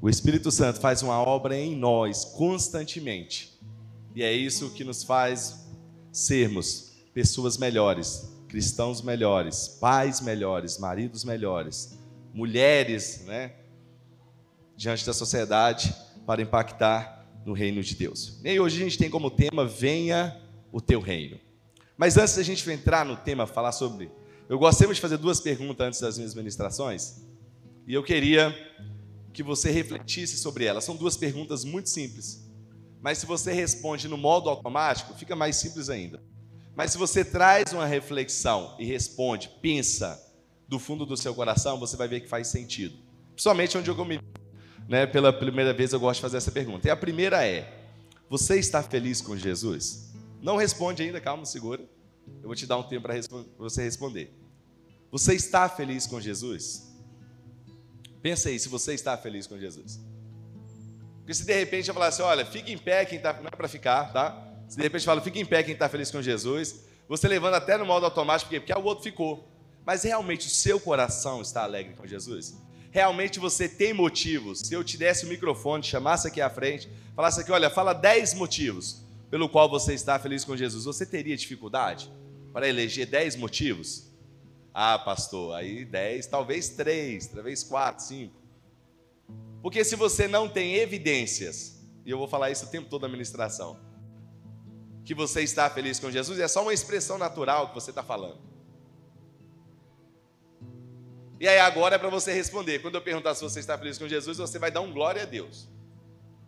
O Espírito Santo faz uma obra em nós constantemente. E é isso que nos faz sermos pessoas melhores, cristãos melhores, pais melhores, maridos melhores, mulheres, né, diante da sociedade para impactar no reino de Deus. E hoje a gente tem como tema venha o teu reino. Mas antes da gente entrar no tema, falar sobre, eu gosto sempre de fazer duas perguntas antes das minhas ministrações, e eu queria que você refletisse sobre elas. São duas perguntas muito simples. Mas se você responde no modo automático, fica mais simples ainda. Mas se você traz uma reflexão e responde, pensa do fundo do seu coração, você vai ver que faz sentido. Principalmente onde eu me, né, pela primeira vez eu gosto de fazer essa pergunta. E a primeira é: você está feliz com Jesus? Não responde ainda, calma, segura. Eu vou te dar um tempo para você responder. Você está feliz com Jesus? Pensa aí se você está feliz com Jesus. Porque se de repente eu falar assim, olha, fica em pé quem está. Não é para ficar, tá? Se de repente fala, fica em pé quem está feliz com Jesus, você levanta até no modo automático, porque, porque o outro ficou. Mas realmente o seu coração está alegre com Jesus? Realmente você tem motivos? Se eu te desse o microfone, chamasse aqui à frente, falasse aqui, olha, fala 10 motivos pelo qual você está feliz com Jesus, você teria dificuldade para eleger 10 motivos? Ah, pastor, aí 10, talvez 3, talvez 4, 5. Porque se você não tem evidências, e eu vou falar isso o tempo todo na ministração, que você está feliz com Jesus, é só uma expressão natural que você está falando. E aí agora é para você responder. Quando eu perguntar se você está feliz com Jesus, você vai dar um glória a Deus.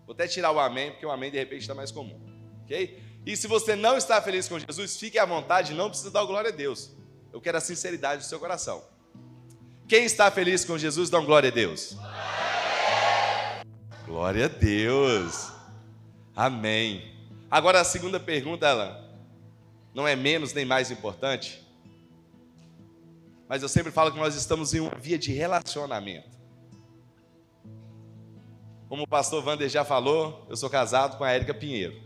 Vou até tirar o amém, porque o amém de repente está mais comum. Ok? E se você não está feliz com Jesus, fique à vontade, não precisa dar glória a Deus. Eu quero a sinceridade do seu coração. Quem está feliz com Jesus, dá um glória a Deus. Glória a Deus. Amém. Agora a segunda pergunta, ela não é menos nem mais importante. Mas eu sempre falo que nós estamos em uma via de relacionamento. Como o pastor Wander já falou, eu sou casado com a Érica Pinheiro.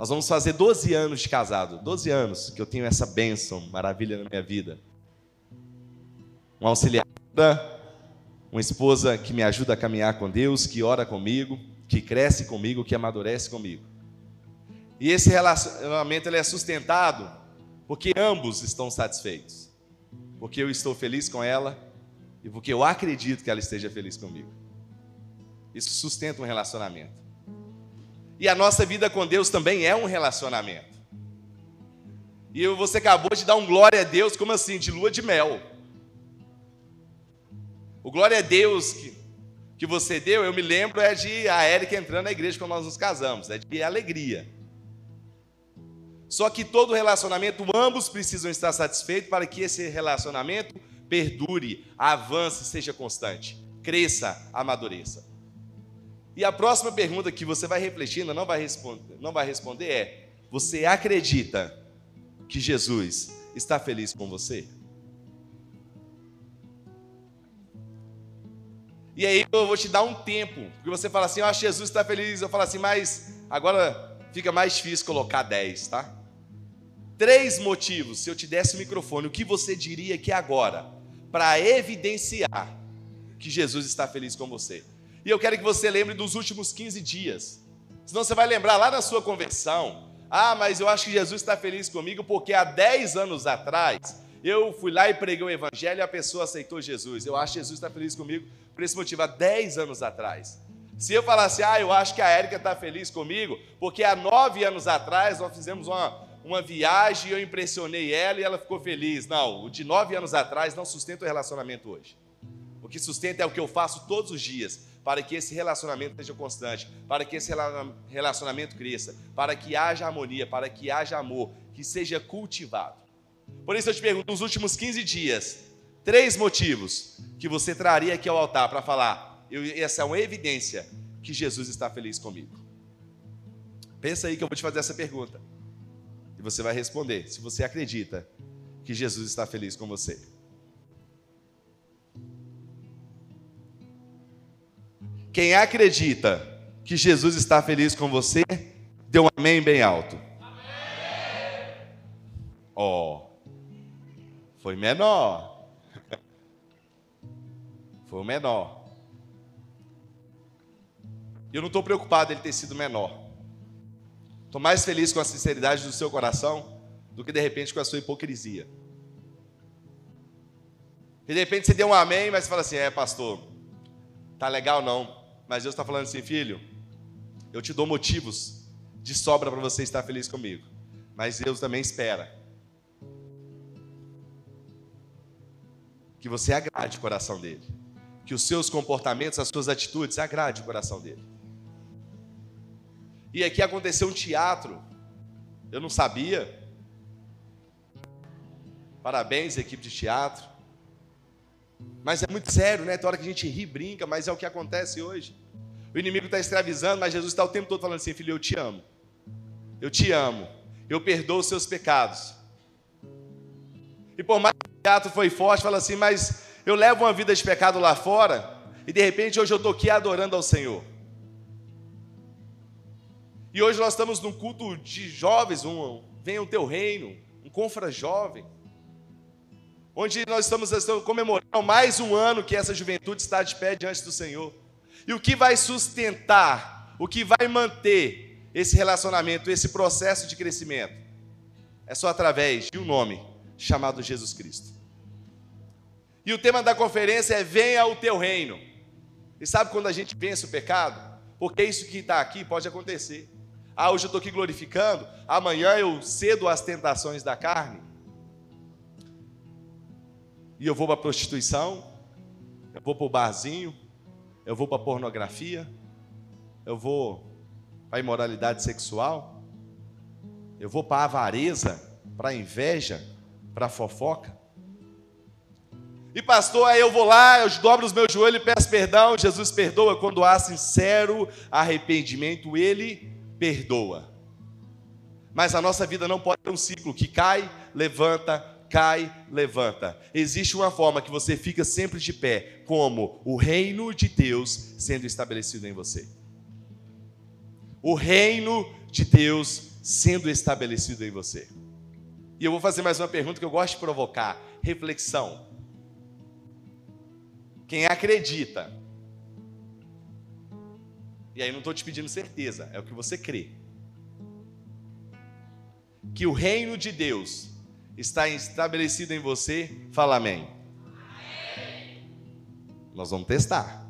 Nós vamos fazer 12 anos de casado, 12 anos que eu tenho essa bênção, maravilha na minha vida. Uma auxiliada, uma esposa que me ajuda a caminhar com Deus, que ora comigo, que cresce comigo, que amadurece comigo. E esse relacionamento ele é sustentado porque ambos estão satisfeitos. Porque eu estou feliz com ela e porque eu acredito que ela esteja feliz comigo. Isso sustenta um relacionamento. E a nossa vida com Deus também é um relacionamento. E você acabou de dar um glória a Deus, como assim? De lua de mel. O glória a Deus que, que você deu, eu me lembro, é de a Érica entrando na igreja quando nós nos casamos, é de alegria. Só que todo relacionamento, ambos precisam estar satisfeitos para que esse relacionamento perdure, avance, seja constante, cresça, amadureça. E a próxima pergunta que você vai refletindo, não vai responder, não vai responder é: você acredita que Jesus está feliz com você? E aí eu vou te dar um tempo, porque você fala assim, que Jesus está feliz, eu falo assim, mas agora fica mais difícil colocar 10, tá? Três motivos, se eu te desse o microfone, o que você diria que agora, para evidenciar que Jesus está feliz com você? E eu quero que você lembre dos últimos 15 dias. Senão você vai lembrar lá na sua conversão. Ah, mas eu acho que Jesus está feliz comigo porque há 10 anos atrás eu fui lá e preguei o evangelho e a pessoa aceitou Jesus. Eu acho que Jesus está feliz comigo por esse motivo, há 10 anos atrás. Se eu falasse, ah, eu acho que a Érica está feliz comigo, porque há nove anos atrás nós fizemos uma, uma viagem e eu impressionei ela e ela ficou feliz. Não, o de nove anos atrás não sustenta o relacionamento hoje. Que sustenta é o que eu faço todos os dias para que esse relacionamento seja constante, para que esse relacionamento cresça, para que haja harmonia, para que haja amor, que seja cultivado. Por isso eu te pergunto, nos últimos 15 dias, três motivos que você traria aqui ao altar para falar, eu, essa é uma evidência que Jesus está feliz comigo. Pensa aí que eu vou te fazer essa pergunta. E você vai responder se você acredita que Jesus está feliz com você. Quem acredita que Jesus está feliz com você, dê um amém bem alto. Ó, oh, foi menor. Foi o menor. Eu não estou preocupado ele ter sido menor. Estou mais feliz com a sinceridade do seu coração do que de repente com a sua hipocrisia. E de repente você deu um amém, mas você fala assim: é, pastor, tá legal não. Mas Deus está falando assim, filho, eu te dou motivos de sobra para você estar feliz comigo. Mas Deus também espera que você agrade o coração dele. Que os seus comportamentos, as suas atitudes agrade o coração dele. E aqui aconteceu um teatro. Eu não sabia. Parabéns, equipe de teatro. Mas é muito sério, né? Tem hora que a gente ri, brinca, mas é o que acontece hoje. O inimigo está escravizando, mas Jesus está o tempo todo falando assim: filho, eu te amo. Eu te amo. Eu perdoo os seus pecados. E por mais que o teatro foi forte, fala assim: mas eu levo uma vida de pecado lá fora, e de repente hoje eu estou aqui adorando ao Senhor. E hoje nós estamos num culto de jovens, um, venha o teu reino, um confra jovem, onde nós estamos, estamos comemorando mais um ano que essa juventude está de pé diante do Senhor. E o que vai sustentar, o que vai manter esse relacionamento, esse processo de crescimento, é só através de um nome chamado Jesus Cristo. E o tema da conferência é Venha o teu reino. E sabe quando a gente vence o pecado? Porque isso que está aqui pode acontecer. Ah, hoje eu estou aqui glorificando, amanhã eu cedo às tentações da carne. E eu vou para a prostituição, eu vou para o barzinho, eu vou para a pornografia, eu vou para a imoralidade sexual, eu vou para a avareza, para a inveja, para a fofoca. E pastor, aí eu vou lá, eu dobro os meus joelhos e peço perdão. Jesus perdoa quando há sincero arrependimento, ele perdoa. Mas a nossa vida não pode ter um ciclo que cai, levanta, cai, levanta. Existe uma forma que você fica sempre de pé, como o reino de Deus sendo estabelecido em você. O reino de Deus sendo estabelecido em você. E eu vou fazer mais uma pergunta que eu gosto de provocar: reflexão. Quem acredita e aí não estou te pedindo certeza, é o que você crê. Que o reino de Deus está estabelecido em você, fala amém. amém. Nós vamos testar.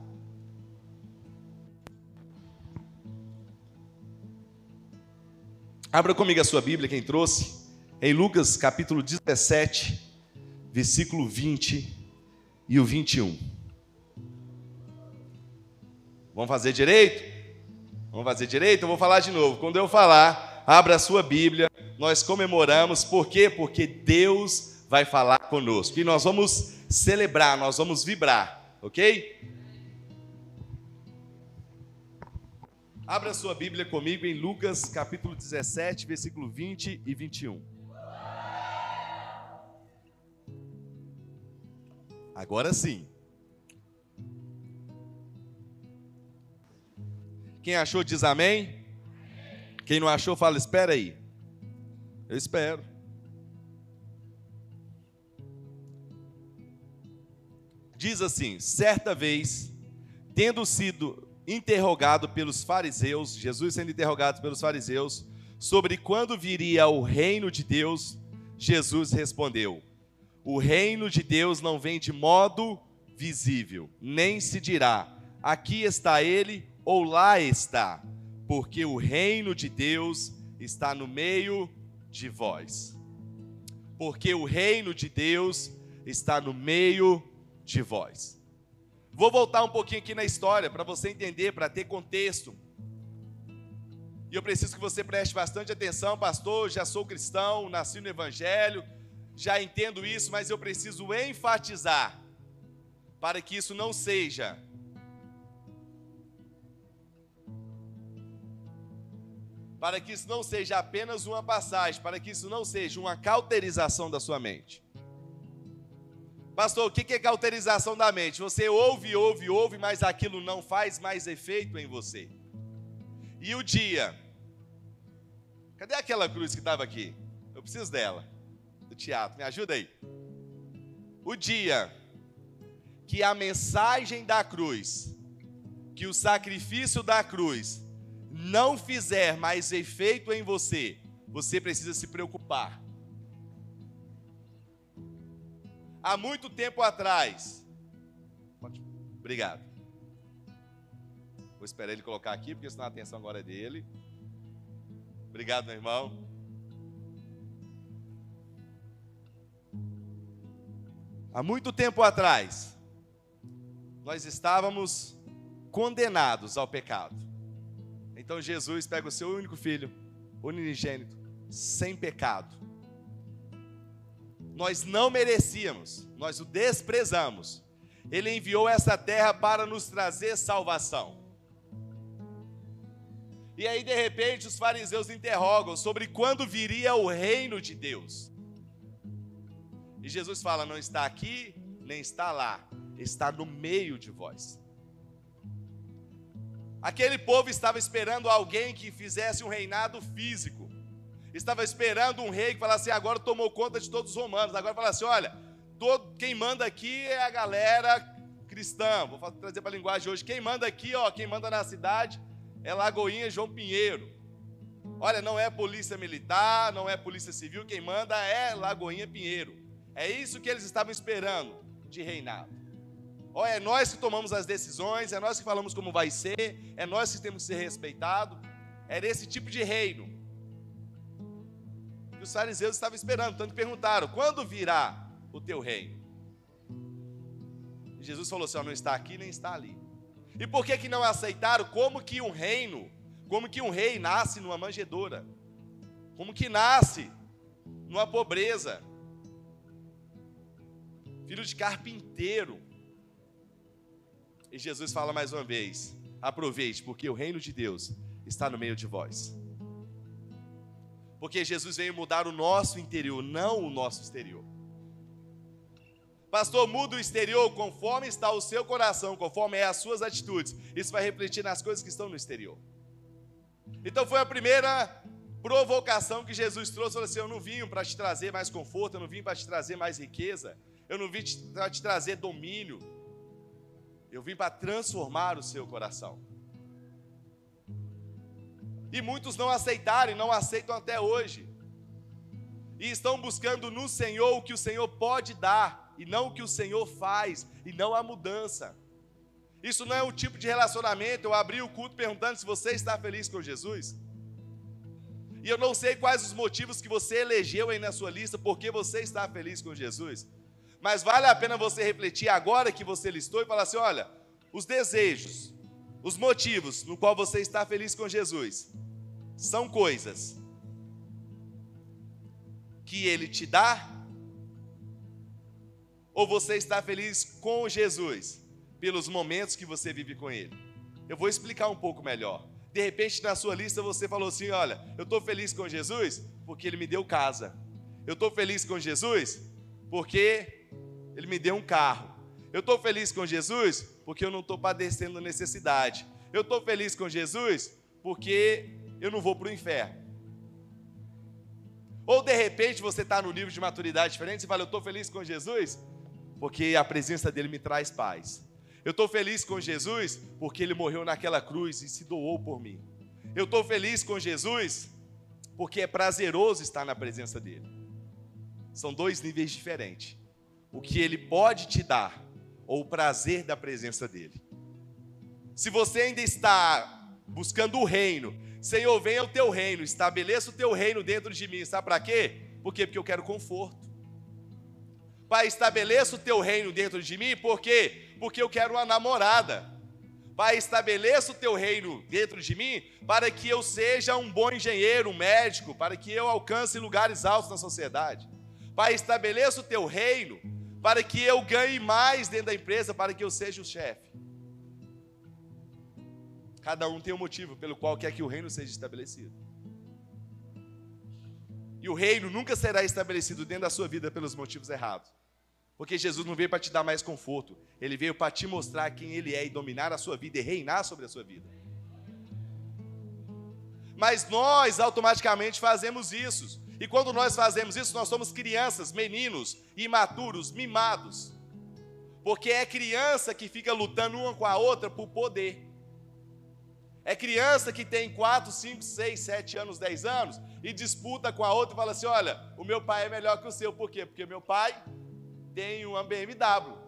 Abra comigo a sua Bíblia, quem trouxe, em Lucas capítulo 17, versículo 20 e o 21. Vamos fazer direito? Vamos fazer direito? Eu vou falar de novo. Quando eu falar, abra a sua Bíblia. Nós comemoramos. Por quê? Porque Deus vai falar conosco. E nós vamos celebrar, nós vamos vibrar. Ok? Abra a sua Bíblia comigo em Lucas capítulo 17, versículo 20 e 21. Agora sim. Quem achou diz amém. Quem não achou fala, espera aí. Eu espero. Diz assim: certa vez, tendo sido interrogado pelos fariseus, Jesus sendo interrogado pelos fariseus, sobre quando viria o reino de Deus, Jesus respondeu: O reino de Deus não vem de modo visível, nem se dirá: aqui está ele ou lá está, porque o reino de Deus está no meio de vós. Porque o reino de Deus está no meio de vós. Vou voltar um pouquinho aqui na história para você entender, para ter contexto. E eu preciso que você preste bastante atenção, pastor. Já sou cristão, nasci no Evangelho, já entendo isso, mas eu preciso enfatizar para que isso não seja para que isso não seja apenas uma passagem, para que isso não seja uma cauterização da sua mente. Pastor, o que é cauterização da mente? Você ouve, ouve, ouve, mas aquilo não faz mais efeito em você. E o dia? Cadê aquela cruz que estava aqui? Eu preciso dela. Do teatro, me ajuda aí. O dia que a mensagem da cruz, que o sacrifício da cruz não fizer mais efeito em você, você precisa se preocupar. Há muito tempo atrás, obrigado. Vou esperar ele colocar aqui, porque senão a atenção agora é dele. Obrigado, meu irmão. Há muito tempo atrás, nós estávamos condenados ao pecado. Então Jesus pega o seu único filho, unigênito, sem pecado. Nós não merecíamos, nós o desprezamos. Ele enviou essa terra para nos trazer salvação. E aí, de repente, os fariseus interrogam sobre quando viria o reino de Deus. E Jesus fala: não está aqui, nem está lá, está no meio de vós. Aquele povo estava esperando alguém que fizesse um reinado físico. Estava esperando um rei que falasse assim, agora tomou conta de todos os romanos. Agora fala assim: olha, todo, quem manda aqui é a galera cristã. Vou trazer para a linguagem hoje. Quem manda aqui, ó, quem manda na cidade é Lagoinha João Pinheiro. Olha, não é polícia militar, não é polícia civil, quem manda é Lagoinha Pinheiro. É isso que eles estavam esperando de reinado. Ó, é nós que tomamos as decisões, é nós que falamos como vai ser, é nós que temos que ser respeitados. Era esse tipo de reino que os fariseus estavam esperando. Tanto perguntaram: quando virá o teu reino? E Jesus falou assim: ó, não está aqui nem está ali. E por que, que não aceitaram? Como que um reino, como que um rei nasce numa manjedoura? Como que nasce numa pobreza? filho de carpinteiro. E Jesus fala mais uma vez: aproveite, porque o reino de Deus está no meio de vós. Porque Jesus veio mudar o nosso interior, não o nosso exterior. Pastor, muda o exterior conforme está o seu coração, conforme é as suas atitudes. Isso vai refletir nas coisas que estão no exterior. Então foi a primeira provocação que Jesus trouxe. Falou assim: Eu não vim para te trazer mais conforto, eu não vim para te trazer mais riqueza, eu não vim para te trazer domínio. Eu vim para transformar o seu coração. E muitos não aceitaram e não aceitam até hoje. E estão buscando no Senhor o que o Senhor pode dar, e não o que o Senhor faz, e não a mudança. Isso não é um tipo de relacionamento. Eu abri o culto perguntando se você está feliz com Jesus. E eu não sei quais os motivos que você elegeu aí na sua lista, porque você está feliz com Jesus. Mas vale a pena você refletir agora que você listou e falar assim: olha, os desejos, os motivos no qual você está feliz com Jesus são coisas que ele te dá ou você está feliz com Jesus pelos momentos que você vive com ele? Eu vou explicar um pouco melhor. De repente, na sua lista, você falou assim: Olha, eu estou feliz com Jesus porque ele me deu casa. Eu estou feliz com Jesus porque ele me deu um carro. Eu estou feliz com Jesus porque eu não estou padecendo necessidade. Eu estou feliz com Jesus porque eu não vou para o inferno. Ou de repente você está no nível de maturidade diferente e fala: Eu estou feliz com Jesus porque a presença dele me traz paz. Eu estou feliz com Jesus porque ele morreu naquela cruz e se doou por mim. Eu estou feliz com Jesus porque é prazeroso estar na presença dele. São dois níveis diferentes o que ele pode te dar, ou o prazer da presença dele. Se você ainda está buscando o reino, Senhor, venha o teu reino, estabeleça o teu reino dentro de mim, sabe para quê? Por quê? Porque eu quero conforto. Pai, estabeleça o teu reino dentro de mim, por quê? Porque eu quero uma namorada. Pai, estabeleça o teu reino dentro de mim para que eu seja um bom engenheiro, um médico, para que eu alcance lugares altos na sociedade. Pai, estabeleça o teu reino para que eu ganhe mais dentro da empresa, para que eu seja o chefe. Cada um tem um motivo pelo qual quer que o reino seja estabelecido. E o reino nunca será estabelecido dentro da sua vida pelos motivos errados. Porque Jesus não veio para te dar mais conforto, ele veio para te mostrar quem ele é e dominar a sua vida e reinar sobre a sua vida. Mas nós automaticamente fazemos isso. E quando nós fazemos isso, nós somos crianças, meninos, imaturos, mimados. Porque é criança que fica lutando uma com a outra por poder. É criança que tem 4, 5, 6, 7 anos, 10 anos e disputa com a outra e fala assim: olha, o meu pai é melhor que o seu. Por quê? Porque meu pai tem uma BMW.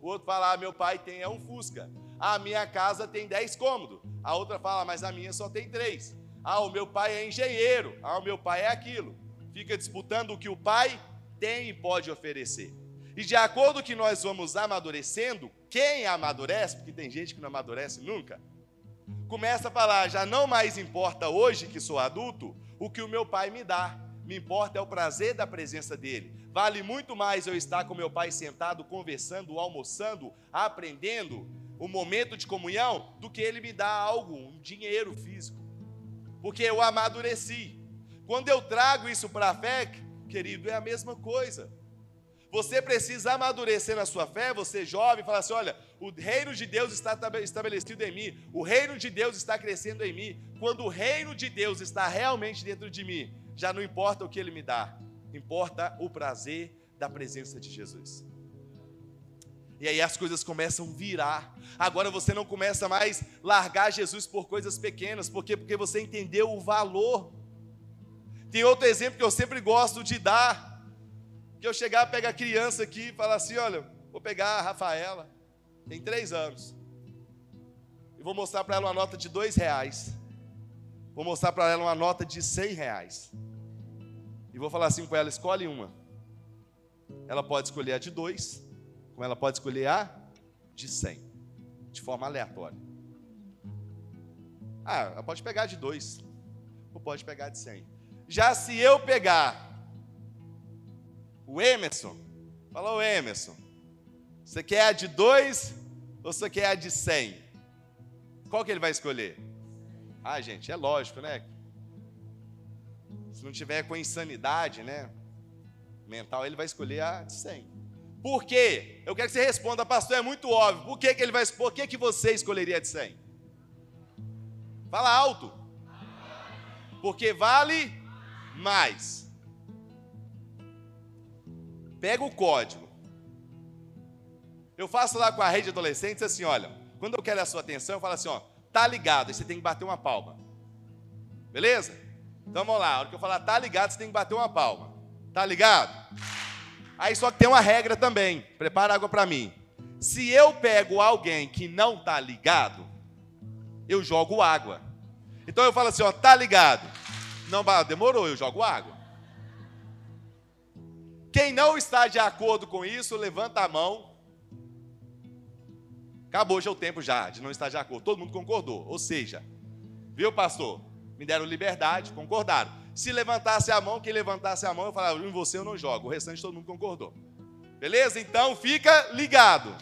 O outro fala: ah, meu pai tem é um Fusca. A minha casa tem 10 cômodos. A outra fala: mas a minha só tem 3. Ah, o meu pai é engenheiro. Ah, o meu pai é aquilo. Fica disputando o que o pai tem e pode oferecer. E de acordo que nós vamos amadurecendo, quem amadurece, porque tem gente que não amadurece nunca, começa a falar: já não mais importa hoje que sou adulto o que o meu pai me dá, me importa é o prazer da presença dele. Vale muito mais eu estar com meu pai sentado, conversando, almoçando, aprendendo, o momento de comunhão, do que ele me dá algo, um dinheiro físico. Porque eu amadureci. Quando eu trago isso para a fé, querido, é a mesma coisa. Você precisa amadurecer na sua fé, você jovem, falar assim: olha, o reino de Deus está estabelecido em mim, o reino de Deus está crescendo em mim. Quando o reino de Deus está realmente dentro de mim, já não importa o que ele me dá, importa o prazer da presença de Jesus. E aí as coisas começam a virar. Agora você não começa mais largar Jesus por coisas pequenas, porque porque você entendeu o valor. Tem outro exemplo que eu sempre gosto de dar, que eu chegar, pegar a criança aqui e falar assim, olha, vou pegar a Rafaela, tem três anos. E vou mostrar para ela uma nota de dois reais. Vou mostrar para ela uma nota de cem reais. E vou falar assim com ela: escolhe uma. Ela pode escolher a de dois, como ela pode escolher a de cem, de forma aleatória. Ah, ela pode pegar de dois, ou pode pegar de cem. Já se eu pegar o Emerson, falou Emerson, você quer a de dois ou você quer a de cem? Qual que ele vai escolher? Ah, gente, é lógico, né? Se não tiver com insanidade, né? Mental, ele vai escolher a de 100. Por quê? Eu quero que você responda, pastor, é muito óbvio. Por que, que ele vai Por que, que você escolheria a de 100? Fala alto. Porque vale mais. Pega o código. Eu faço lá com a rede de adolescentes assim, olha, quando eu quero a sua atenção, eu falo assim, ó, tá ligado, aí você tem que bater uma palma. Beleza? Então vamos lá, a hora que eu falar tá ligado, você tem que bater uma palma. Tá ligado? Aí só que tem uma regra também. Prepara água para mim. Se eu pego alguém que não tá ligado, eu jogo água. Então eu falo assim, ó, tá ligado? Não, demorou, eu jogo água. Quem não está de acordo com isso, levanta a mão Acabou já o tempo já de não estar de acordo. Todo mundo concordou. Ou seja, viu, pastor? Me deram liberdade, concordaram. Se levantasse a mão, quem levantasse a mão, eu falava, em você eu não jogo. O restante todo mundo concordou. Beleza? Então fica ligado.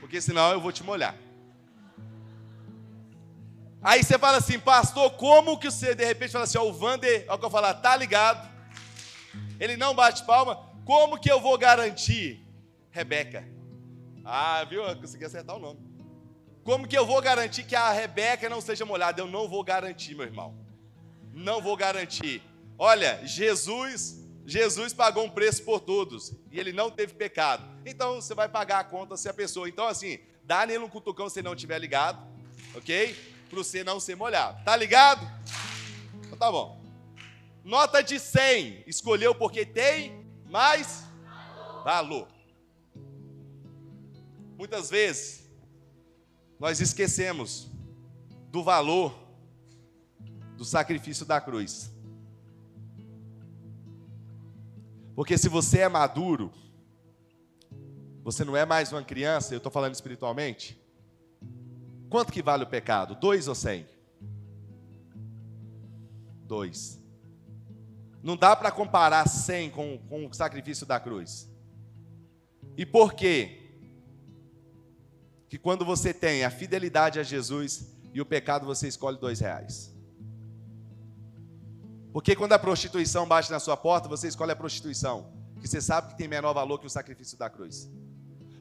Porque senão eu vou te molhar. Aí você fala assim, pastor, como que você de repente fala assim, ó, o Vander, o que eu falar, tá ligado? Ele não bate palma, como que eu vou garantir? Rebeca, ah, viu? Eu consegui acertar o nome. Como que eu vou garantir que a Rebeca não seja molhada? Eu não vou garantir, meu irmão. Não vou garantir. Olha, Jesus, Jesus pagou um preço por todos e ele não teve pecado. Então você vai pagar a conta se a pessoa. Então assim, dá nele um cutucão se não tiver ligado, ok? Para você não ser molhado. Tá ligado? Então tá bom. Nota de 100. Escolheu porque tem mais valor. Muitas vezes, nós esquecemos do valor do sacrifício da cruz. Porque se você é maduro, você não é mais uma criança, eu estou falando espiritualmente. Quanto que vale o pecado? Dois ou cem? Dois. Não dá para comparar cem com, com o sacrifício da cruz. E por quê? que quando você tem a fidelidade a Jesus e o pecado, você escolhe dois reais. Porque quando a prostituição bate na sua porta, você escolhe a prostituição, que você sabe que tem menor valor que o sacrifício da cruz.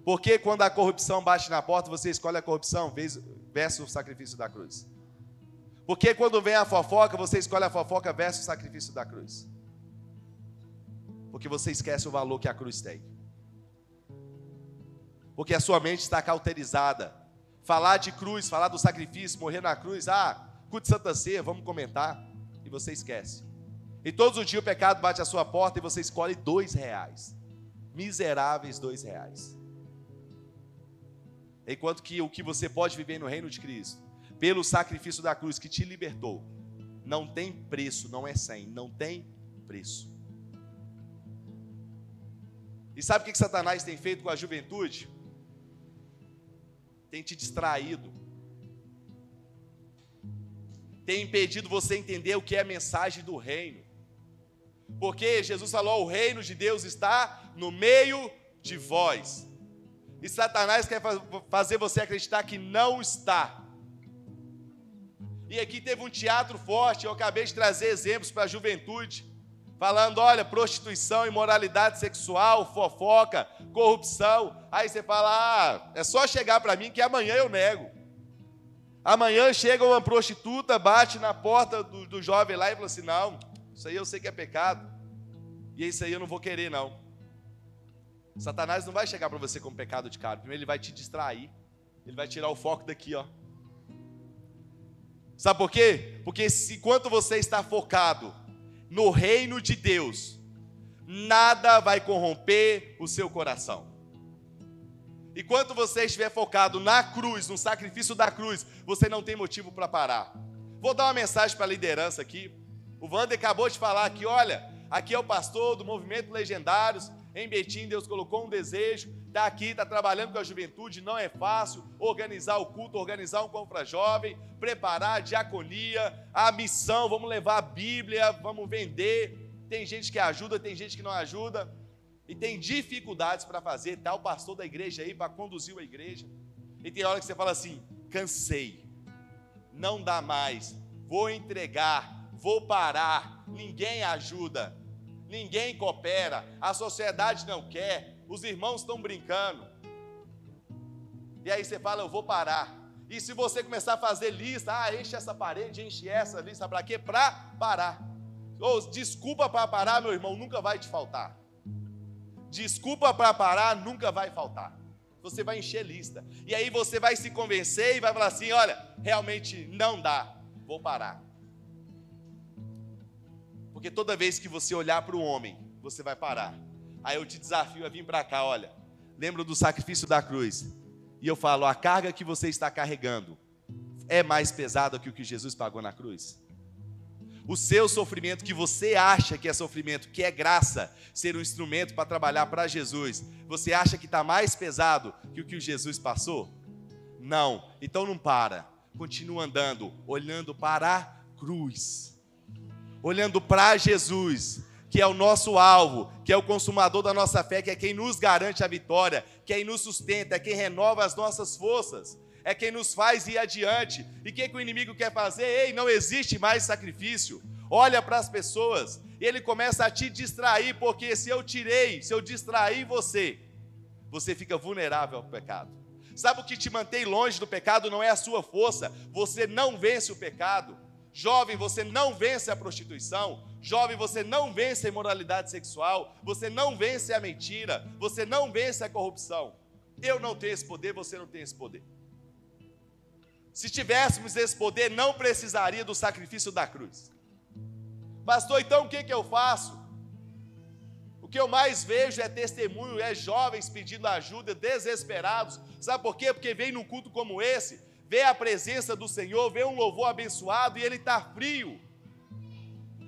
Porque quando a corrupção bate na porta, você escolhe a corrupção versus o sacrifício da cruz. Porque quando vem a fofoca, você escolhe a fofoca versus o sacrifício da cruz. Porque você esquece o valor que a cruz tem. porque a sua mente está cauterizada. Falar de cruz, falar do sacrifício, morrer na cruz, ah, culto de Santa Ceia, vamos comentar, e você esquece. E todos os dias o pecado bate à sua porta e você escolhe dois reais. Miseráveis dois reais. Enquanto que o que você pode viver no reino de Cristo, pelo sacrifício da cruz que te libertou, não tem preço, não é sem, não tem preço. E sabe o que Satanás tem feito com a juventude? Tem te distraído, tem impedido você entender o que é a mensagem do reino. Porque Jesus falou: o reino de Deus está no meio de vós. E Satanás quer fazer você acreditar que não está. E aqui teve um teatro forte, eu acabei de trazer exemplos para a juventude, falando: olha, prostituição, imoralidade sexual, fofoca, corrupção. Aí você fala: ah, é só chegar para mim que amanhã eu nego. Amanhã chega uma prostituta, bate na porta do, do jovem lá e fala assim: não, isso aí eu sei que é pecado. E isso aí eu não vou querer, não. Satanás não vai chegar para você com pecado de cara. Primeiro ele vai te distrair. Ele vai tirar o foco daqui, ó. Sabe por quê? Porque se enquanto você está focado no reino de Deus, nada vai corromper o seu coração. Enquanto você estiver focado na cruz, no sacrifício da cruz, você não tem motivo para parar. Vou dar uma mensagem para a liderança aqui. O Wander acabou de falar que, olha, aqui é o pastor do Movimento Legendários. Em Betim, Deus colocou um desejo, está aqui, está trabalhando com a juventude, não é fácil organizar o culto, organizar um confra jovem, preparar a diaconia, a missão, vamos levar a Bíblia, vamos vender. Tem gente que ajuda, tem gente que não ajuda. E tem dificuldades para fazer, tá? O pastor da igreja aí para conduzir a igreja. E tem hora que você fala assim: cansei, não dá mais, vou entregar, vou parar, ninguém ajuda, ninguém coopera, a sociedade não quer, os irmãos estão brincando. E aí você fala: eu vou parar. E se você começar a fazer lista, ah, enche essa parede, enche essa lista, para quê? Para parar. Ou desculpa para parar, meu irmão, nunca vai te faltar. Desculpa para parar nunca vai faltar. Você vai encher lista. E aí você vai se convencer e vai falar assim: olha, realmente não dá, vou parar. Porque toda vez que você olhar para o homem, você vai parar. Aí eu te desafio a vir para cá, olha. Lembra do sacrifício da cruz? E eu falo: a carga que você está carregando é mais pesada que o que Jesus pagou na cruz? o seu sofrimento, que você acha que é sofrimento, que é graça, ser um instrumento para trabalhar para Jesus, você acha que está mais pesado que o que Jesus passou? Não, então não para, continua andando, olhando para a cruz, olhando para Jesus, que é o nosso alvo, que é o consumador da nossa fé, que é quem nos garante a vitória, quem nos sustenta, é quem renova as nossas forças é quem nos faz ir adiante. E o que, que o inimigo quer fazer? Ei, não existe mais sacrifício. Olha para as pessoas e ele começa a te distrair, porque se eu tirei, se eu distrair você, você fica vulnerável ao pecado. Sabe o que te mantém longe do pecado? Não é a sua força, você não vence o pecado. Jovem, você não vence a prostituição. Jovem, você não vence a imoralidade sexual. Você não vence a mentira. Você não vence a corrupção. Eu não tenho esse poder, você não tem esse poder. Se tivéssemos esse poder, não precisaria do sacrifício da cruz. Pastor, então o que, que eu faço? O que eu mais vejo é testemunho, é jovens pedindo ajuda, desesperados. Sabe por quê? Porque vem num culto como esse, vê a presença do Senhor, vê um louvor abençoado e ele está frio.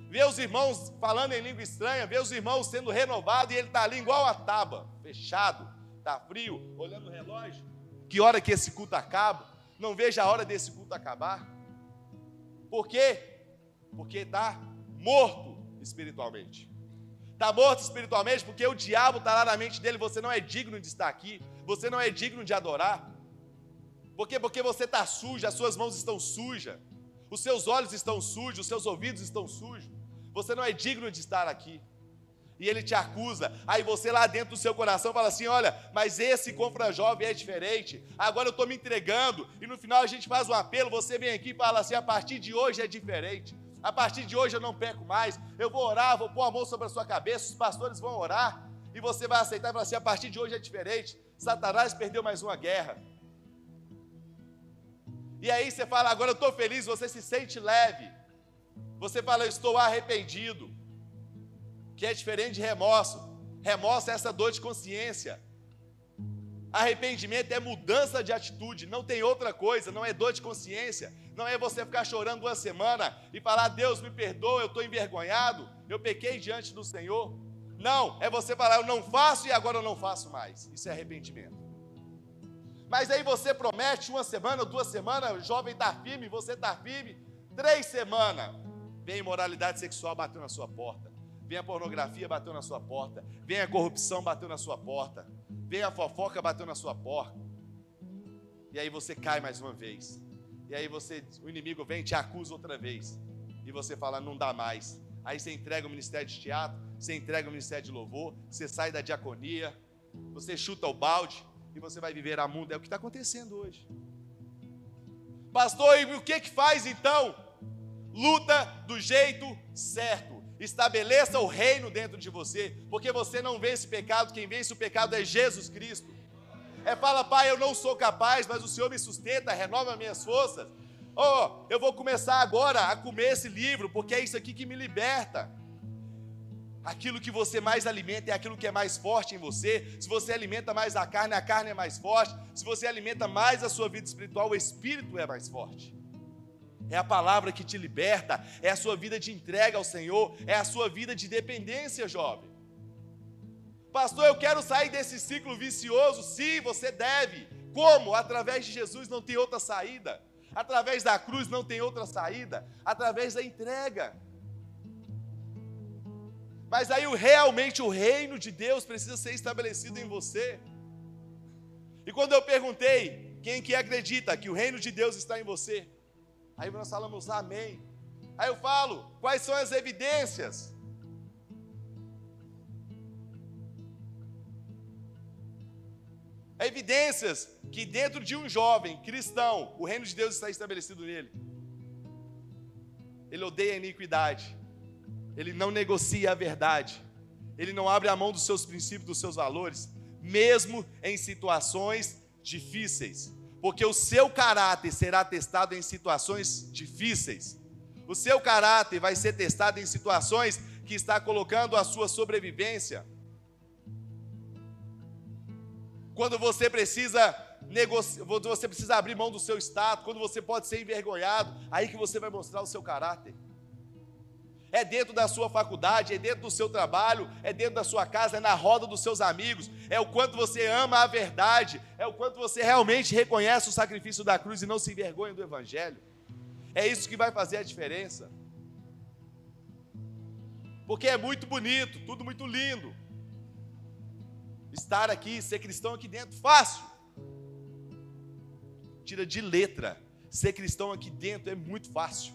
Vê os irmãos falando em língua estranha, vê os irmãos sendo renovados e ele está ali igual a tábua, fechado, está frio, olhando o relógio. Que hora que esse culto acaba? não veja a hora desse culto acabar. Por quê? Porque está morto espiritualmente. Está morto espiritualmente porque o diabo está lá na mente dele. Você não é digno de estar aqui. Você não é digno de adorar. Por quê? Porque você está sujo, as suas mãos estão sujas, os seus olhos estão sujos, os seus ouvidos estão sujos. Você não é digno de estar aqui e ele te acusa. Aí você lá dentro do seu coração fala assim: olha, mas esse confra jovem é diferente. Agora eu estou me entregando. E no final a gente faz um apelo. Você vem aqui e fala assim: a partir de hoje é diferente. A partir de hoje eu não peco mais. Eu vou orar, vou pôr a mão sobre a sua cabeça. Os pastores vão orar. e você vai aceitar e falar assim: a partir de hoje é diferente. Satanás perdeu mais uma guerra. E aí você fala, agora eu estou feliz, você se sente leve. Você fala, eu estou arrependido. Que é diferente de remorso. Remorso é essa dor de consciência. Arrependimento é mudança de atitude, não tem outra coisa, não é dor de consciência, não é você ficar chorando uma semana e falar, Deus me perdoa, eu estou envergonhado, eu pequei diante do Senhor. Não, é você falar, eu não faço e agora eu não faço mais. Isso é arrependimento. Mas aí você promete uma semana, duas semanas, o jovem está firme, você está firme, três semanas, vem imoralidade sexual bateu na sua porta, vem a pornografia bateu na sua porta, vem a corrupção bateu na sua porta, vem a fofoca, bateu na sua porta. E aí você cai mais uma vez. E aí você, o inimigo vem e te acusa outra vez. E você fala, não dá mais. Aí você entrega o ministério de teatro, você entrega o ministério de louvor, você sai da diaconia, você chuta o balde e você vai viver a mundo. É o que está acontecendo hoje. Pastor, e o que que faz então? Luta do jeito certo estabeleça o reino dentro de você, porque você não vence o pecado, quem vence o pecado é Jesus Cristo. É fala, pai, eu não sou capaz, mas o Senhor me sustenta, renova minhas forças. Oh, eu vou começar agora a comer esse livro, porque é isso aqui que me liberta. Aquilo que você mais alimenta é aquilo que é mais forte em você. Se você alimenta mais a carne, a carne é mais forte. Se você alimenta mais a sua vida espiritual, o espírito é mais forte é a palavra que te liberta, é a sua vida de entrega ao Senhor, é a sua vida de dependência, jovem. Pastor, eu quero sair desse ciclo vicioso. Sim, você deve. Como? Através de Jesus não tem outra saída. Através da cruz não tem outra saída. Através da entrega. Mas aí realmente o reino de Deus precisa ser estabelecido em você. E quando eu perguntei quem que acredita que o reino de Deus está em você, Aí nós falamos amém. Aí eu falo, quais são as evidências? Evidências que dentro de um jovem cristão, o reino de Deus está estabelecido nele. Ele odeia a iniquidade. Ele não negocia a verdade. Ele não abre a mão dos seus princípios, dos seus valores, mesmo em situações difíceis porque o seu caráter será testado em situações difíceis. O seu caráter vai ser testado em situações que está colocando a sua sobrevivência. Quando você precisa negociar, você precisa abrir mão do seu status, quando você pode ser envergonhado, aí que você vai mostrar o seu caráter é dentro da sua faculdade, é dentro do seu trabalho, é dentro da sua casa, é na roda dos seus amigos, é o quanto você ama a verdade, é o quanto você realmente reconhece o sacrifício da cruz e não se envergonha do Evangelho. É isso que vai fazer a diferença. Porque é muito bonito, tudo muito lindo. Estar aqui, ser cristão aqui dentro, fácil. Tira de letra. Ser cristão aqui dentro é muito fácil.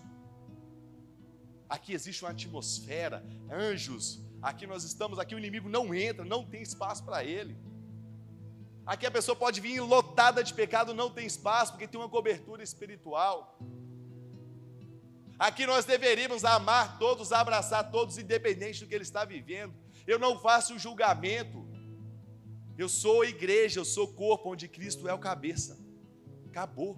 Aqui existe uma atmosfera, anjos. Aqui nós estamos, aqui o inimigo não entra, não tem espaço para ele. Aqui a pessoa pode vir lotada de pecado, não tem espaço, porque tem uma cobertura espiritual. Aqui nós deveríamos amar todos, abraçar todos, independente do que ele está vivendo. Eu não faço julgamento. Eu sou igreja, eu sou corpo onde Cristo é o cabeça. Acabou.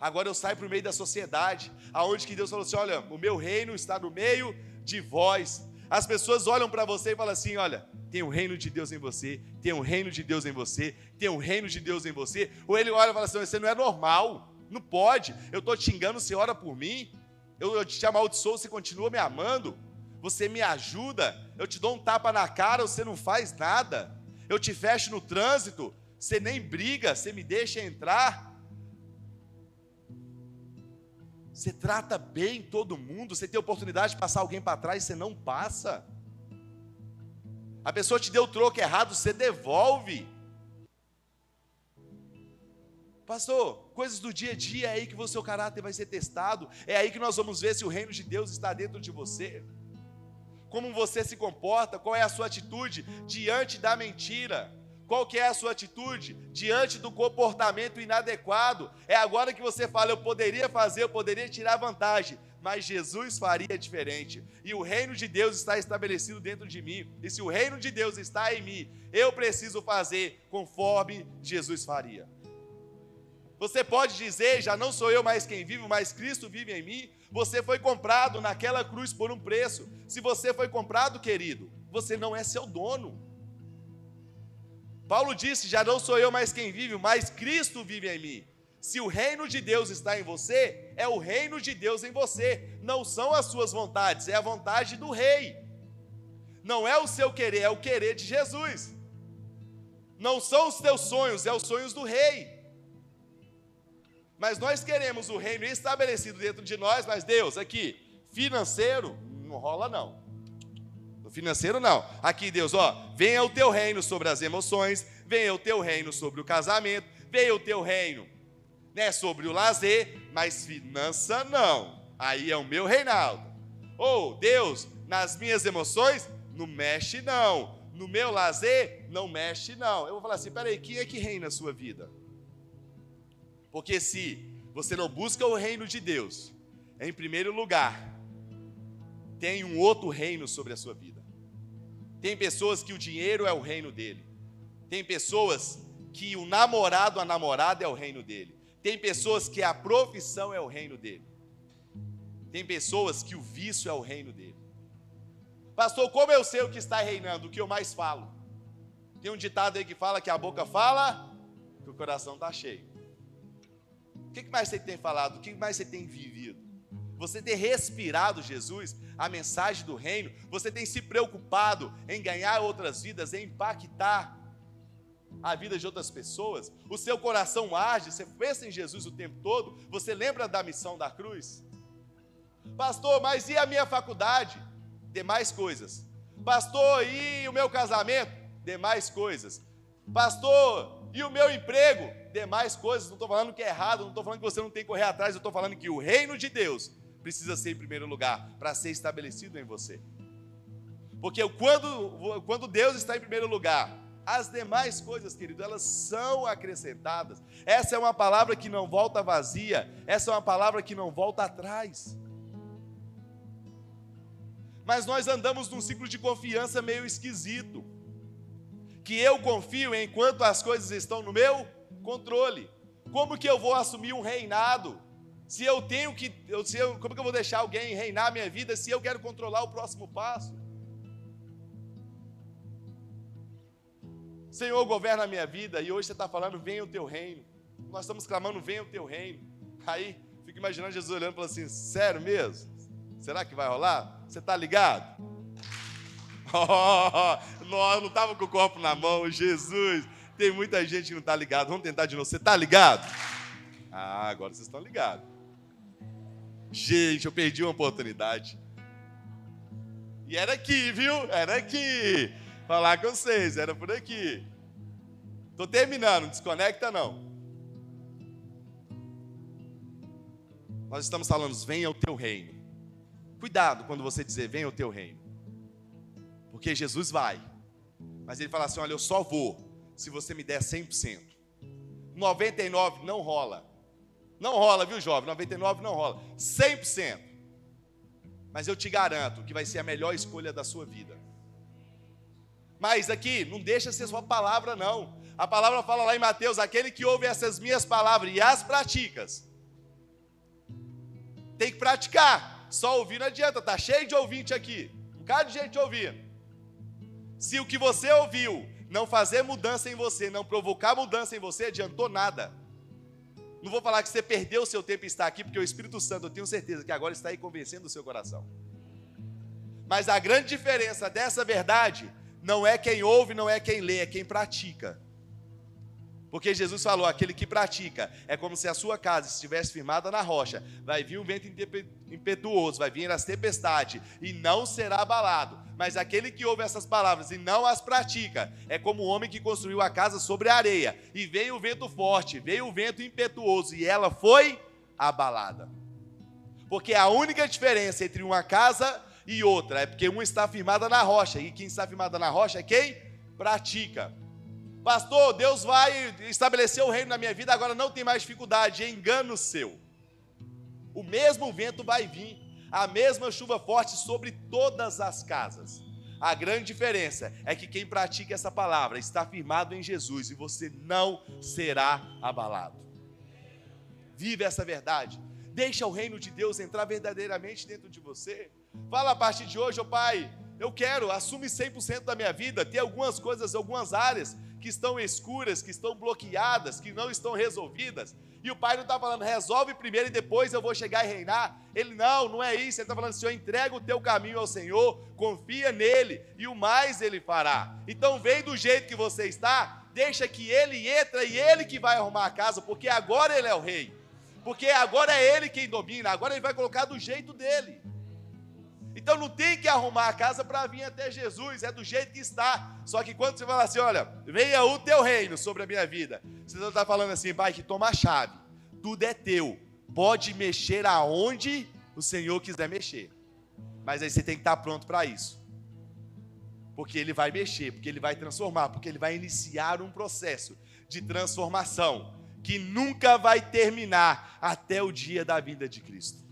Agora eu saio para o meio da sociedade, aonde que Deus falou assim: olha, o meu reino está no meio de vós. As pessoas olham para você e falam assim: olha, tem o reino de Deus em você, tem o reino de Deus em você, tem o reino de Deus em você. Ou ele olha e fala assim: você não é normal, não pode. Eu estou te xingando, você ora por mim. Eu, eu te amaldiçoo, você continua me amando. Você me ajuda, eu te dou um tapa na cara, você não faz nada. Eu te fecho no trânsito, você nem briga, você me deixa entrar. Você trata bem todo mundo, você tem oportunidade de passar alguém para trás, você não passa. A pessoa te deu o troco errado, você devolve. Pastor, coisas do dia a dia é aí que o seu caráter vai ser testado, é aí que nós vamos ver se o reino de Deus está dentro de você. Como você se comporta, qual é a sua atitude diante da mentira. Qual que é a sua atitude diante do comportamento inadequado? É agora que você fala, eu poderia fazer, eu poderia tirar vantagem, mas Jesus faria diferente. E o reino de Deus está estabelecido dentro de mim. E se o reino de Deus está em mim, eu preciso fazer conforme Jesus faria. Você pode dizer, já não sou eu mais quem vive, mas Cristo vive em mim. Você foi comprado naquela cruz por um preço. Se você foi comprado, querido, você não é seu dono. Paulo disse: Já não sou eu mais quem vive, mas Cristo vive em mim. Se o reino de Deus está em você, é o reino de Deus em você. Não são as suas vontades, é a vontade do rei. Não é o seu querer, é o querer de Jesus. Não são os teus sonhos, é os sonhos do rei. Mas nós queremos o reino estabelecido dentro de nós, mas Deus, aqui, financeiro, não rola não. Financeiro não. Aqui, Deus, ó, venha o teu reino sobre as emoções, venha o teu reino sobre o casamento, venha o teu reino né, sobre o lazer, mas finança não. Aí é o meu reinado. Ou oh, Deus, nas minhas emoções, não mexe não. No meu lazer, não mexe não. Eu vou falar assim, peraí, quem é que reina a sua vida? Porque se você não busca o reino de Deus, em primeiro lugar, tem um outro reino sobre a sua vida. Tem pessoas que o dinheiro é o reino dele. Tem pessoas que o namorado, a namorada é o reino dele. Tem pessoas que a profissão é o reino dele. Tem pessoas que o vício é o reino dele. Pastor, como eu sei o que está reinando? O que eu mais falo? Tem um ditado aí que fala que a boca fala, que o coração está cheio. O que mais você tem falado? O que mais você tem vivido? Você tem respirado Jesus, a mensagem do reino? Você tem se preocupado em ganhar outras vidas, em impactar a vida de outras pessoas, o seu coração age, você pensa em Jesus o tempo todo, você lembra da missão da cruz? Pastor, mas e a minha faculdade? Demais coisas. Pastor, e o meu casamento? Demais coisas. Pastor, e o meu emprego? Demais coisas. Não estou falando que é errado, não estou falando que você não tem que correr atrás, eu estou falando que o reino de Deus precisa ser em primeiro lugar para ser estabelecido em você. Porque quando, quando Deus está em primeiro lugar, as demais coisas, querido, elas são acrescentadas. Essa é uma palavra que não volta vazia, essa é uma palavra que não volta atrás. Mas nós andamos num ciclo de confiança meio esquisito. Que eu confio enquanto as coisas estão no meu controle. Como que eu vou assumir um reinado? Se eu tenho que, se eu, como que eu vou deixar alguém reinar a minha vida se eu quero controlar o próximo passo? Senhor, governa a minha vida. E hoje você está falando, venha o teu reino. Nós estamos clamando, venha o teu reino. Aí, fico imaginando Jesus olhando e falando assim: sério mesmo? Será que vai rolar? Você está ligado? Oh, não estava com o corpo na mão, Jesus. Tem muita gente que não está ligado. Vamos tentar de novo. Você está ligado? Ah, agora vocês estão ligados. Gente, eu perdi uma oportunidade. E era aqui, viu? Era aqui falar com vocês, era por aqui. Estou terminando, desconecta não. Nós estamos falando, venha o teu reino. Cuidado quando você dizer, venha o teu reino. Porque Jesus vai. Mas ele fala assim: olha, eu só vou se você me der 100%. 99 não rola. Não rola, viu, jovem? 99 não rola. 100%. Mas eu te garanto que vai ser a melhor escolha da sua vida. Mas aqui, não deixa ser sua palavra, não. A palavra fala lá em Mateus: aquele que ouve essas minhas palavras e as praticas, tem que praticar. Só ouvir não adianta, tá cheio de ouvinte aqui, um bocado de gente ouvindo. Se o que você ouviu não fazer mudança em você, não provocar mudança em você, adiantou nada. Não vou falar que você perdeu o seu tempo em estar aqui, porque o Espírito Santo, eu tenho certeza que agora está aí convencendo o seu coração. Mas a grande diferença dessa verdade não é quem ouve, não é quem lê, é quem pratica. Porque Jesus falou: aquele que pratica é como se a sua casa estivesse firmada na rocha. Vai vir um vento impetuoso, vai vir as tempestades e não será abalado. Mas aquele que ouve essas palavras e não as pratica é como o homem que construiu a casa sobre a areia. E veio o vento forte, veio o vento impetuoso e ela foi abalada. Porque a única diferença entre uma casa e outra é porque uma está firmada na rocha, e quem está firmada na rocha é quem pratica. Pastor, Deus vai estabelecer o reino na minha vida, agora não tem mais dificuldade, é engano seu. O mesmo vento vai vir. A mesma chuva forte sobre todas as casas. A grande diferença é que quem pratica essa palavra está firmado em Jesus e você não será abalado. Vive essa verdade. Deixa o reino de Deus entrar verdadeiramente dentro de você. Fala a partir de hoje, ô oh, Pai, eu quero, assume 100% da minha vida. Tem algumas coisas, algumas áreas que estão escuras, que estão bloqueadas, que não estão resolvidas. E o pai não está falando, resolve primeiro e depois eu vou chegar e reinar. Ele, não, não é isso. Ele está falando, Senhor, entrega o teu caminho ao Senhor, confia nele e o mais ele fará. Então vem do jeito que você está, deixa que ele entra e ele que vai arrumar a casa, porque agora ele é o rei. Porque agora é ele quem domina, agora ele vai colocar do jeito dele. Então não tem que arrumar a casa para vir até Jesus, é do jeito que está. Só que quando você fala assim, olha, venha o teu reino sobre a minha vida, você está falando assim, pai, que toma a chave, tudo é teu, pode mexer aonde o Senhor quiser mexer. Mas aí você tem que estar pronto para isso. Porque ele vai mexer, porque ele vai transformar, porque ele vai iniciar um processo de transformação que nunca vai terminar até o dia da vinda de Cristo.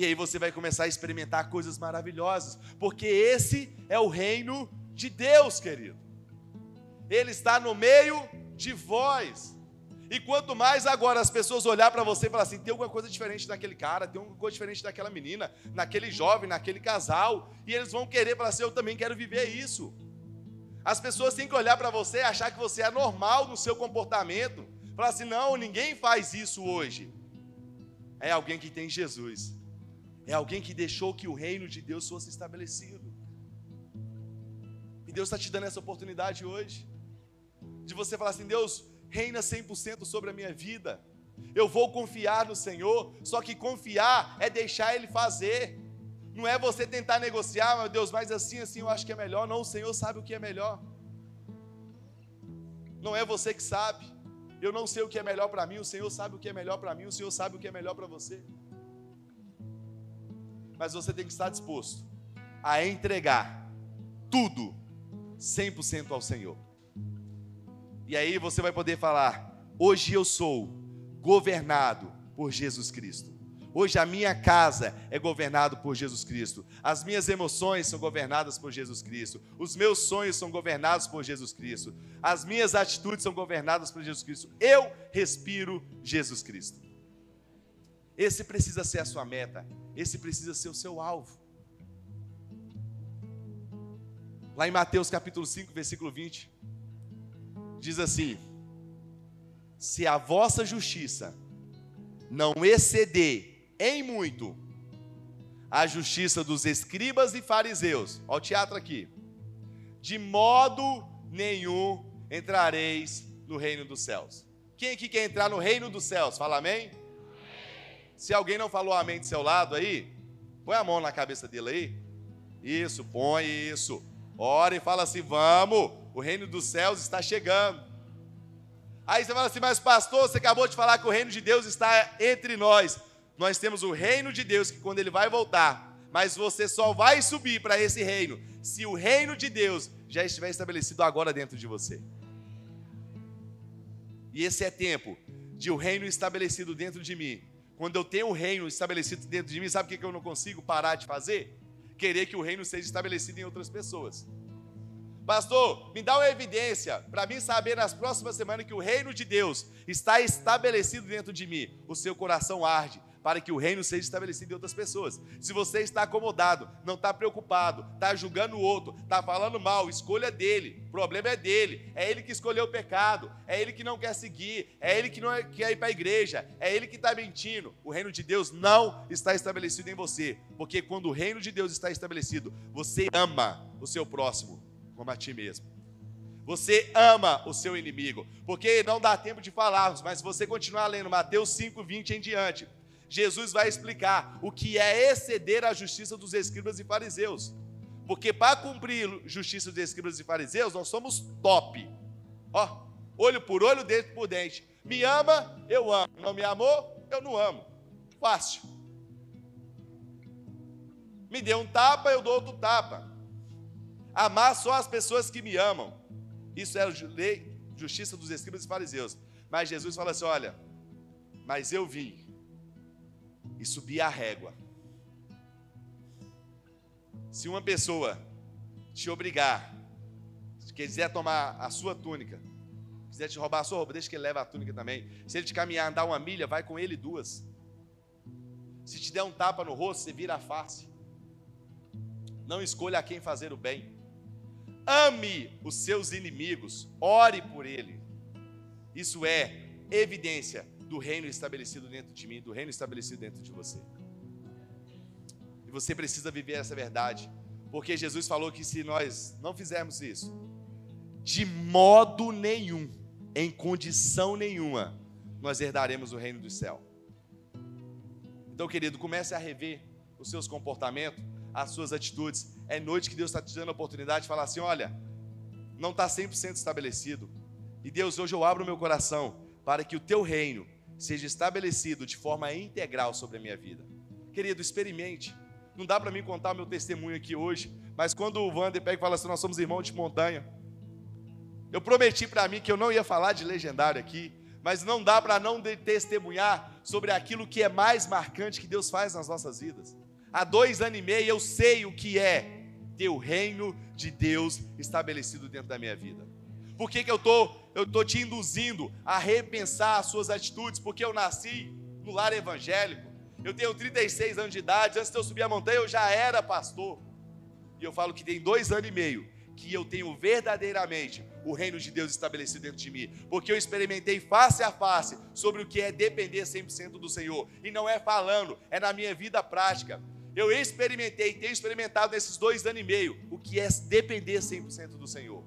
E aí você vai começar a experimentar coisas maravilhosas, porque esse é o reino de Deus, querido. Ele está no meio de vós. E quanto mais agora as pessoas olhar para você e falar assim, tem alguma coisa diferente naquele cara, tem alguma coisa diferente naquela menina, naquele jovem, naquele casal, e eles vão querer falar assim, eu também quero viver isso. As pessoas têm que olhar para você e achar que você é normal no seu comportamento. Falar assim, não, ninguém faz isso hoje. É alguém que tem Jesus. É alguém que deixou que o reino de Deus fosse estabelecido. E Deus está te dando essa oportunidade hoje. De você falar assim: Deus, reina 100% sobre a minha vida. Eu vou confiar no Senhor. Só que confiar é deixar Ele fazer. Não é você tentar negociar, meu Deus, mas assim, assim eu acho que é melhor. Não, o Senhor sabe o que é melhor. Não é você que sabe. Eu não sei o que é melhor para mim, o Senhor sabe o que é melhor para mim, o Senhor sabe o que é melhor para você mas você tem que estar disposto a entregar tudo 100% ao Senhor. E aí você vai poder falar: hoje eu sou governado por Jesus Cristo. Hoje a minha casa é governado por Jesus Cristo. As minhas emoções são governadas por Jesus Cristo. Os meus sonhos são governados por Jesus Cristo. As minhas atitudes são governadas por Jesus Cristo. Eu respiro Jesus Cristo. Esse precisa ser a sua meta. Esse precisa ser o seu alvo. Lá em Mateus capítulo 5, versículo 20, diz assim: Se a vossa justiça não exceder em muito a justiça dos escribas e fariseus, olha o teatro aqui, de modo nenhum entrareis no reino dos céus. Quem aqui quer entrar no reino dos céus? Fala amém. Se alguém não falou amém do seu lado aí, põe a mão na cabeça dele aí. Isso, põe isso. Ora e fala assim: vamos, o reino dos céus está chegando. Aí você fala assim, mas pastor, você acabou de falar que o reino de Deus está entre nós. Nós temos o reino de Deus que quando ele vai voltar, mas você só vai subir para esse reino se o reino de Deus já estiver estabelecido agora dentro de você. E esse é tempo de o reino estabelecido dentro de mim quando eu tenho o reino estabelecido dentro de mim, sabe o que eu não consigo parar de fazer? Querer que o reino seja estabelecido em outras pessoas. Pastor, me dá uma evidência para mim saber nas próximas semanas que o reino de Deus está estabelecido dentro de mim. O seu coração arde para que o reino seja estabelecido em outras pessoas. Se você está acomodado, não está preocupado, está julgando o outro, está falando mal, escolha dele. O problema é dele. É ele que escolheu o pecado. É ele que não quer seguir. É ele que não é, quer ir para a igreja. É ele que está mentindo. O reino de Deus não está estabelecido em você. Porque quando o reino de Deus está estabelecido, você ama o seu próximo como a ti mesmo. Você ama o seu inimigo, porque não dá tempo de falarmos, mas se você continuar lendo Mateus 5, 20 em diante, Jesus vai explicar o que é exceder a justiça dos escribas e fariseus. Porque para cumprir justiça dos escribas e fariseus, nós somos top. Ó, olho por olho, dente por dente. Me ama, eu amo. Não me amou, eu não amo. Fácil. Me dê um tapa, eu dou outro tapa. Amar só as pessoas que me amam. Isso é a lei, justiça dos escribas e fariseus. Mas Jesus fala assim: olha, mas eu vim e subir a régua. Se uma pessoa te obrigar, se quiser tomar a sua túnica, quiser te roubar a sua roupa, deixa que ele leve a túnica também. Se ele te caminhar, andar uma milha, vai com ele duas. Se te der um tapa no rosto, você vira a face. Não escolha a quem fazer o bem. Ame os seus inimigos, ore por ele. Isso é evidência do reino estabelecido dentro de mim, do reino estabelecido dentro de você. E você precisa viver essa verdade, porque Jesus falou que se nós não fizermos isso, de modo nenhum, em condição nenhuma, nós herdaremos o reino do céu. Então, querido, comece a rever os seus comportamentos, as suas atitudes. É noite que Deus está te dando a oportunidade de falar assim: olha, não está 100% estabelecido. E Deus, hoje eu abro o meu coração para que o teu reino seja estabelecido de forma integral sobre a minha vida. Querido, experimente. Não dá para mim contar o meu testemunho aqui hoje, mas quando o Wander pega e fala assim: Nós somos irmãos de montanha. Eu prometi para mim que eu não ia falar de legendário aqui, mas não dá para não testemunhar sobre aquilo que é mais marcante que Deus faz nas nossas vidas. Há dois anos e meio eu sei o que é ter o reino de Deus estabelecido dentro da minha vida. Por que, que eu tô, eu tô te induzindo a repensar as suas atitudes? Porque eu nasci no lar evangélico. Eu tenho 36 anos de idade. Antes de eu subir a montanha, eu já era pastor. E eu falo que tem dois anos e meio que eu tenho verdadeiramente o reino de Deus estabelecido dentro de mim, porque eu experimentei face a face sobre o que é depender 100% do Senhor, e não é falando, é na minha vida prática. Eu experimentei, tenho experimentado nesses dois anos e meio, o que é depender 100% do Senhor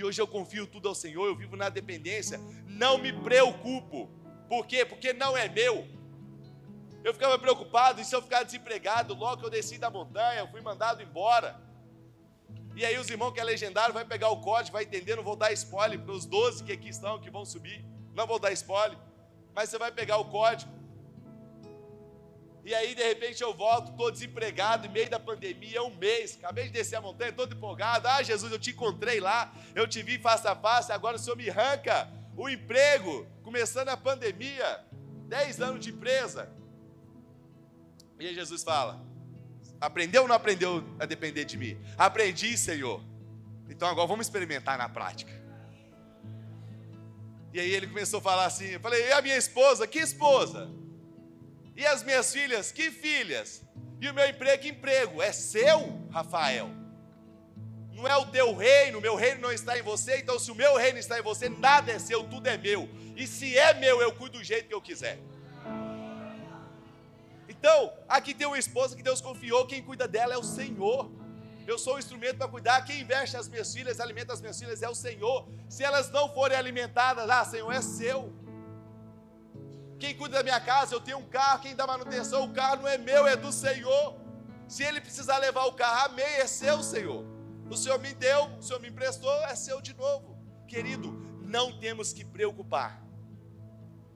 e hoje eu confio tudo ao Senhor, eu vivo na dependência, não me preocupo. Por quê? Porque não é meu. Eu ficava preocupado, e se eu ficar desempregado, logo que eu desci da montanha, eu fui mandado embora. E aí os irmãos que é legendário vai pegar o código, vai entender, não vou dar spoiler para os 12 que aqui estão, que vão subir. Não vou dar spoiler. Mas você vai pegar o código. E aí, de repente, eu volto, estou desempregado, em meio da pandemia, um mês, acabei de descer a montanha, todo empolgado. Ah, Jesus, eu te encontrei lá, eu te vi face a face, agora o Senhor me arranca o emprego, começando a pandemia, 10 anos de empresa. E aí Jesus fala: aprendeu ou não aprendeu a depender de mim? Aprendi, Senhor. Então agora vamos experimentar na prática. E aí ele começou a falar assim: eu falei, e a minha esposa? Que esposa? E as minhas filhas, que filhas? E o meu emprego, emprego? É seu, Rafael. Não é o teu reino, meu reino não está em você, então se o meu reino está em você, nada é seu, tudo é meu. E se é meu, eu cuido do jeito que eu quiser. Então, aqui tem uma esposa que Deus confiou, quem cuida dela é o Senhor. Eu sou o instrumento para cuidar. Quem investe as minhas filhas, alimenta as minhas filhas é o Senhor. Se elas não forem alimentadas, ah, Senhor, é seu. Quem cuida da minha casa, eu tenho um carro, quem dá manutenção, o carro não é meu, é do Senhor. Se ele precisar levar o carro, amém, é seu, Senhor. O Senhor me deu, o Senhor me emprestou, é seu de novo. Querido, não temos que preocupar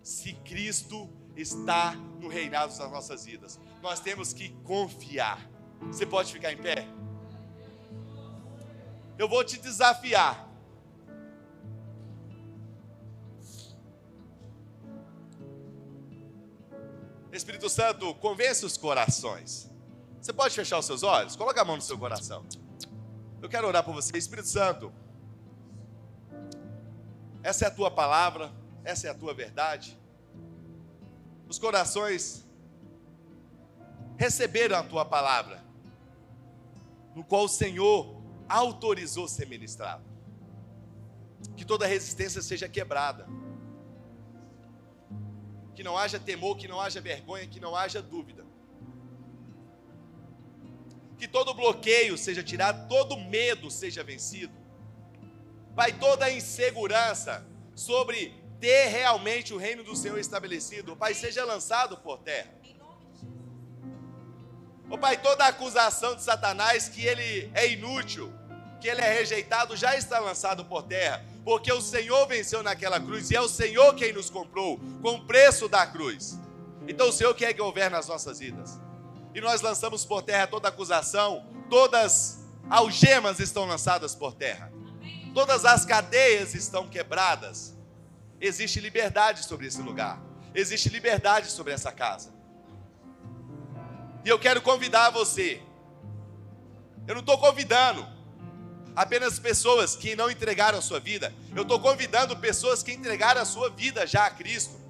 se Cristo está no reinado das nossas vidas. Nós temos que confiar. Você pode ficar em pé? Eu vou te desafiar Espírito Santo, convence os corações. Você pode fechar os seus olhos? Coloca a mão no seu coração. Eu quero orar por você, Espírito Santo. Essa é a tua palavra, essa é a tua verdade. Os corações receberam a tua palavra, no qual o Senhor autorizou ser ministrado. Que toda resistência seja quebrada que não haja temor, que não haja vergonha, que não haja dúvida. Que todo bloqueio seja tirado, todo medo seja vencido. Pai, toda insegurança sobre ter realmente o reino do Senhor estabelecido, Pai, seja lançado por terra. Ó Pai, toda acusação de Satanás que ele é inútil, que ele é rejeitado, já está lançado por terra porque o Senhor venceu naquela cruz e é o Senhor quem nos comprou com o preço da cruz. Então o Senhor quer que governa as nossas vidas. E nós lançamos por terra toda acusação, todas algemas estão lançadas por terra. Todas as cadeias estão quebradas. Existe liberdade sobre esse lugar. Existe liberdade sobre essa casa. E eu quero convidar você Eu não estou convidando apenas pessoas que não entregaram a sua vida. Eu estou convidando pessoas que entregaram a sua vida já a Cristo,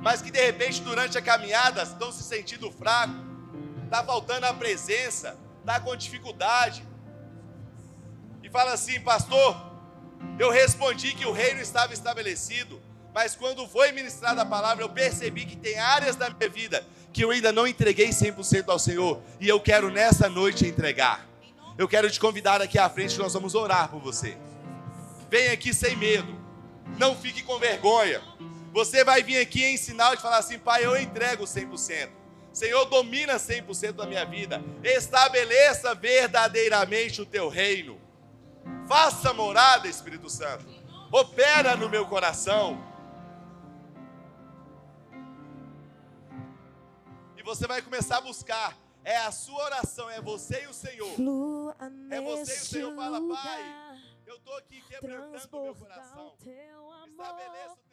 mas que de repente durante a caminhada estão se sentindo fracos, está faltando a presença, está com dificuldade. E fala assim, pastor, eu respondi que o reino estava estabelecido, mas quando foi ministrada a palavra, eu percebi que tem áreas da minha vida que eu ainda não entreguei 100% ao Senhor, e eu quero nessa noite entregar. Eu quero te convidar aqui à frente, nós vamos orar por você. Vem aqui sem medo, não fique com vergonha. Você vai vir aqui em sinal de falar assim: Pai, eu entrego 100%. Senhor, domina 100% da minha vida. Estabeleça verdadeiramente o teu reino. Faça morada, Espírito Santo. Opera no meu coração. E você vai começar a buscar. É a sua oração, é você e o Senhor. É você e o Senhor. Fala, Pai, eu estou aqui quebrantando o meu coração. Estabeleça o